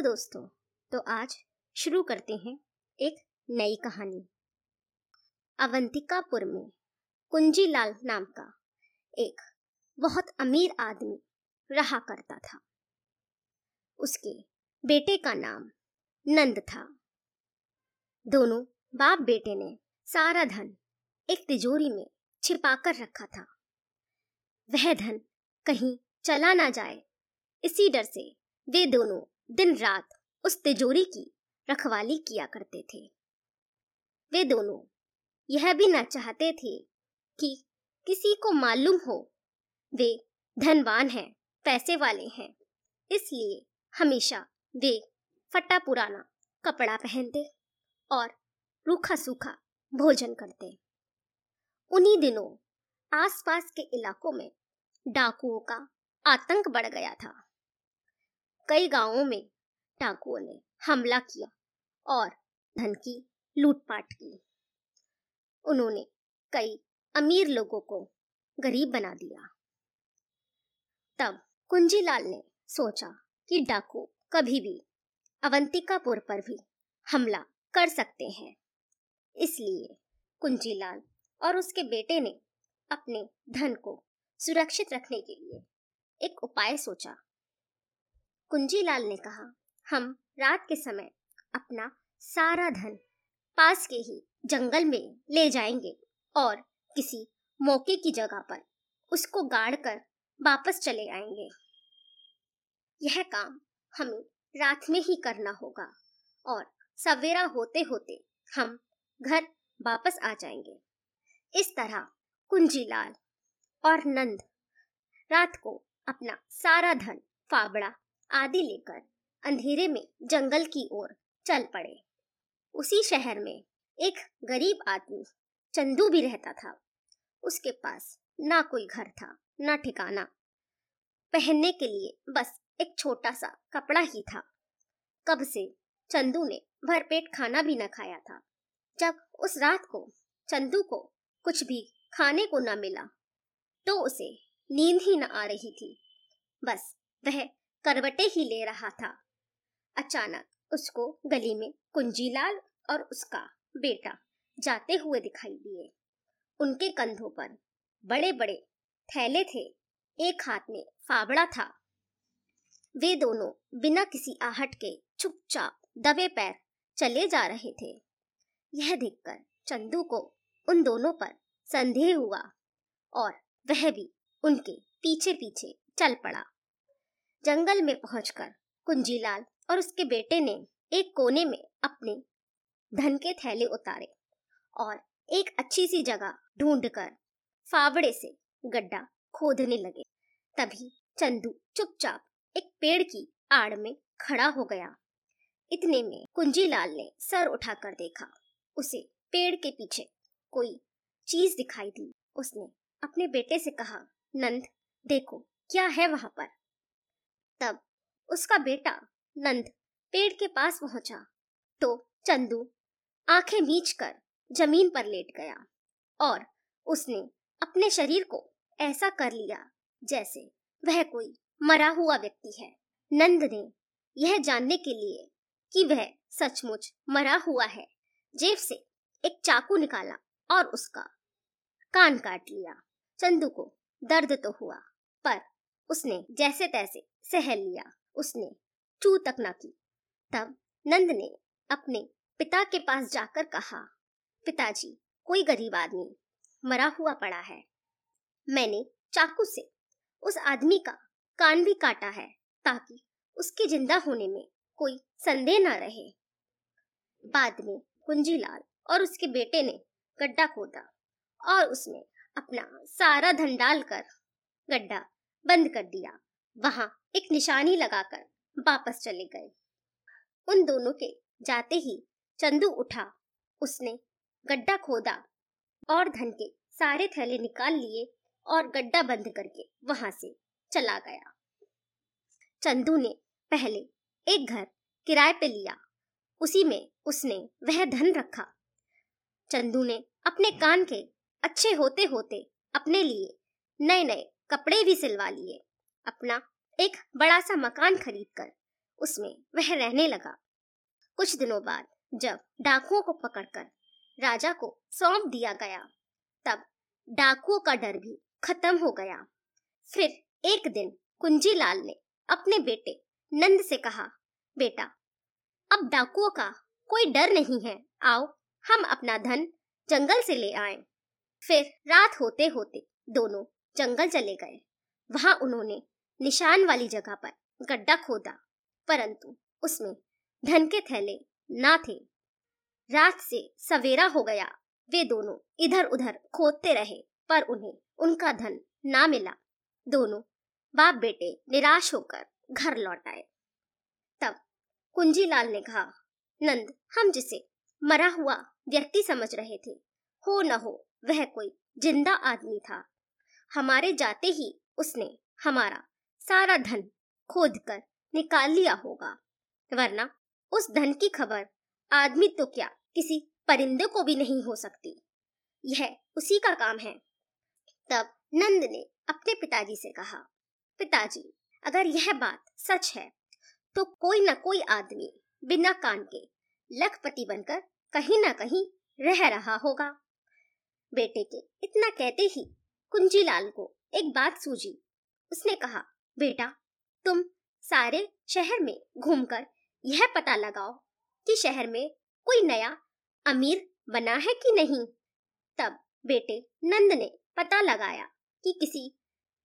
दोस्तों तो आज शुरू करते हैं एक नई कहानी। अवंतिकापुर में कुंजीलाल नाम का एक बहुत अमीर आदमी रहा करता था। उसके बेटे का नाम नंद था। दोनों बाप बेटे ने सारा धन एक तिजोरी में छिपाकर रखा था। वह धन कहीं चला ना जाए, इसी डर से वे दोनों दिन रात उस तिजोरी की रखवाली किया करते थे। वे दोनों यह भी न चाहते थे कि किसी को मालूम हो, वे धनवान हैं, पैसे वाले हैं, इसलिए हमेशा वे फटा पुराना कपड़ा पहनते और रूखा सूखा भोजन करते। उन्हीं दिनों आसपास के इलाकों में डाकुओं का आतंक बढ़ गया था। कई गाँवों में डाकुओं ने हमला किया और धन की लूटपाट की। उन्होंने कई अमीर लोगों को गरीब बना दिया। तब कुंजीलाल ने सोचा कि डाकू कभी भी अवंतिकापुर पर भी हमला कर सकते हैं। इसलिए कुंजीलाल और उसके बेटे ने अपने धन को सुरक्षित रखने के लिए एक उपाय सोचा। कुंजीलाल ने कहा, हम रात के समय अपना सारा धन पास के ही जंगल में ले जाएँगे और किसी मौके की जगह पर उसको गाड़ कर वापस चले आएँगे। यह काम हमें रात में ही करना होगा और सवेरा होते होते हम घर वापस आ जाएँगे। इस तरह कुंजीलाल और नंद रात को अपना सारा धन फावड़ा आदि लेकर अंधेरे में जंगल की ओर चल पड़े। उसी शहर में एक गरीब आदमी चंदू भी रहता था। उसके पास ना कोई घर था, ना ठिकाना। पहनने के लिए बस एक छोटा सा कपड़ा ही था। कब से चंदू ने भरपेट खाना भी न खाया था, जब उस रात को चंदू को कुछ भी खाने को न मिला तो उसे नींद ही न आ रही थी। बस वह करवटे ही ले रहा था। अचानक उसको गली में कुंजीलाल और उसका बेटा जाते हुए दिखाई दिए। उनके कंधों पर बड़े बड़े थैले थे। एक हाथ में फावड़ा था। वे दोनों बिना किसी आहट के चुपचाप दबे पैर चले जा रहे थे। यह देखकर चंदू को उन दोनों पर संदेह हुआ और वह भी उनके पीछे पीछे चल पड़ा। जंगल में पहुंचकर कुंजीलाल और उसके बेटे ने एक कोने में अपने धन के थैले उतारे और एक अच्छी सी जगह ढूंढकर फावड़े से गड्ढा खोदने लगे। तभी चंदू चुपचाप एक पेड़ की आड़ में खड़ा हो गया। इतने में कुंजीलाल ने सर उठाकर देखा। उसे पेड़ के पीछे कोई चीज़ दिखाई दी। उसने अपने बेटे से कहा, नंद, देखो, क्या है वहाँ पर? तब उसका बेटा नंद पेड़ के पास पहुँचा। तो चंदू आँखें मीच कर ज़मीन पर लेट गया और उसने अपने शरीर को ऐसा कर लिया जैसे वह कोई मरा हुआ व्यक्ति है। नंद ने यह जानने के लिए कि वह सचमुच मरा हुआ है, जेब से एक चाकू निकाला और उसका कान काट लिया। चंदू को दर्द तो हुआ, पर उसने जैसे तैसे सह लिया। उसने चू तक ना की। तब नंद ने अपने पिता के पास जाकर कहा, पिताजी, कोई गरीब आदमी मरा हुआ पड़ा है। मैंने चाकू से उस आदमी का कान भी काटा है ताकि उसके ज़िंदा होने में कोई संदेह न रहे। बाद में कुंजीलाल और उसके बेटे ने गड्ढा खोदा और उसमें अपना सारा धन डालकर गड्ढा बंद कर दिया। वहाँ एक निशानी लगाकर वापस चले गए। उन दोनों के जाते ही चंदू उठा। उसने गड्ढा खोदा और धन के सारे थैले निकाल लिए और गड्ढा बंद करके वहाँ से चला गया। चंदू ने पहले एक घर किराए पे लिया। उसी में उसने वह धन रखा। चंदू ने अपने कान के अच्छे होते होते अपने लिए नए नए कपड़े भी सिलवा लिए। अपना एक बड़ा सा मकान खरीद कर उसमें वह रहने लगा। कुछ दिनों बाद जब डाकुओं को पकड़कर राजा को सौंप दिया गया, तब डाकुओं का डर भी खत्म हो गया। फिर एक दिन कुंजी लाल ने अपने बेटे नंद से कहा, बेटा, अब डाकुओं का कोई डर नहीं है। आओ, हम अपना धन जंगल से ले आए। फिर रात होते होते दोनों जंगल चले गए। वहाँ उन्होंने निशान वाली जगह पर गड्ढा खोदा। परंतु उसमें धन के थैले ना थे। रात से सवेरा हो गया। वे दोनों इधर उधर खोदते रहे, पर उन्हें उनका धन ना मिला। दोनों बाप बेटे निराश होकर घर लौट आए। तब कुंजीलाल ने कहा, नंद, हम जिसे मरा हुआ व्यक्ति समझ रहे थे, हो न हो, वह कोई ज़िंदा आदमी था। हमारे जाते ही उसने हमारा सारा धन खोद कर निकाल लिया होगा। वरना उस धन की खबर आदमी तो क्या किसी परिंदे को भी नहीं हो सकती। यह उसी का काम है। तब नंद ने अपने पिताजी से कहा, पिताजी, अगर यह बात सच है तो कोई ना कोई आदमी बिना कान के लखपति बनकर कहीं ना कहीं रह रहा होगा। बेटे के इतना कहते ही कुंजीलाल को एक बात सूझी। उसने कहा, बेटा, तुम सारे शहर में घूमकर यह पता लगाओ कि शहर में कोई नया अमीर बना है कि नहीं। तब बेटे नंद ने पता लगाया कि किसी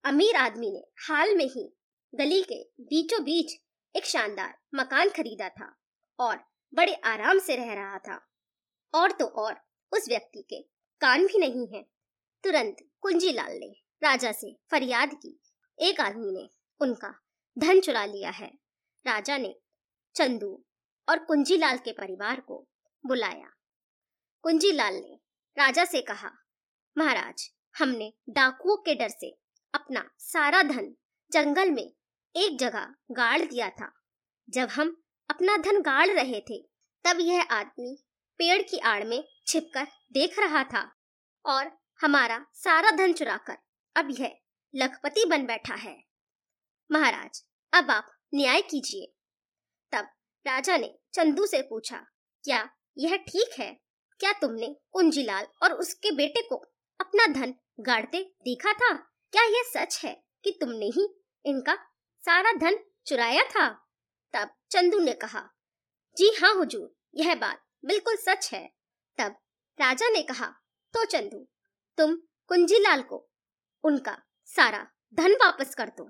अमीर आदमी ने हाल में ही गली के बीचों बीच एक शानदार मकान खरीदा था और बड़े आराम से रह रहा था। और तो और उस व्यक्ति के कान भी नहीं है। तुरंत कुंजीलाल ने, राजा से फरियाद की। एक आदमी ने उनका धन चुरा लिया है। राजा ने चंदू और कुंजीलाल के परिवार को बुलाया। कुंजीलाल ने राजा से कहा, महाराज, हमने डाकुओं के डर से अपना सारा धन जंगल में एक जगह गाड़ दिया था। जब हम अपना धन गाड़ रहे थे, तब यह आदमी पेड़ की आड़ में छिपकर देख रहा था और हमारा सारा धन चुराकर अब यह लखपति बन बैठा है। महाराज, अब आप न्याय कीजिए। तब राजा ने चंदू से पूछा, क्या यह ठीक है? क्या तुमने कुंजीलाल और उसके बेटे को अपना धन गाड़ते देखा था? क्या यह सच है कि तुमने ही इनका सारा धन चुराया था? तब चंदू ने कहा, जी हाँ हुजूर, यह बात बिल्कुल सच है। तब राजा ने कहा तो चंदू तुम कुंजीलाल को, उनका सारा धन वापस कर दो।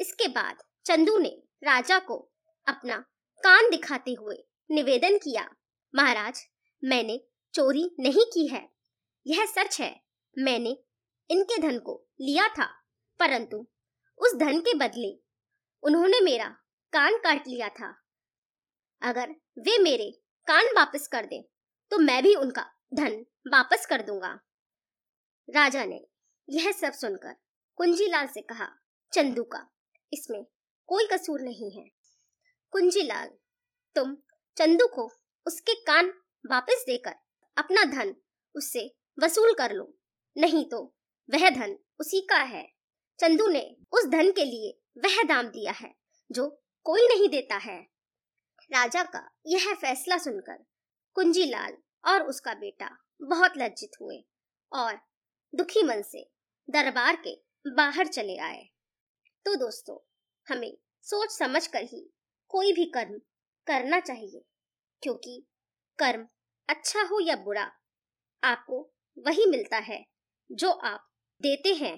इसके बाद चंदू ने राजा को अपना कान दिखाते हुए निवेदन किया, महाराज, मैंने चोरी नहीं की है। यह सच है, मैंने इनके धन को लिया था, परंतु उस धन के बदले उन्होंने मेरा कान काट लिया था। अगर वे मेरे कान वापस कर दें तो मैं भी उनका धन वापस कर दूँगा। राजा ने यह सब सुनकर कुंजीलाल से कहा, चंदू का, इसमें कोई कसूर नहीं है। कुंजीलाल, तुम चंदू को उसके कान वापस देकर अपना धन उससे वसूल कर लो, नहीं तो वह धन उसी का है। चंदू ने उस धन के लिए वह दाम दिया है, जो कोई नहीं देता है। राजा का यह फैसला सुनकर कुंजीलाल और उसका बेटा बहुत लज्जित हुए और दुखी मन से दरबार के बाहर चले आए। तो दोस्तों, हमें सोच समझ कर ही कोई भी कर्म करना चाहिए, क्योंकि कर्म अच्छा हो या बुरा, आपको वही मिलता है जो आप देते हैं।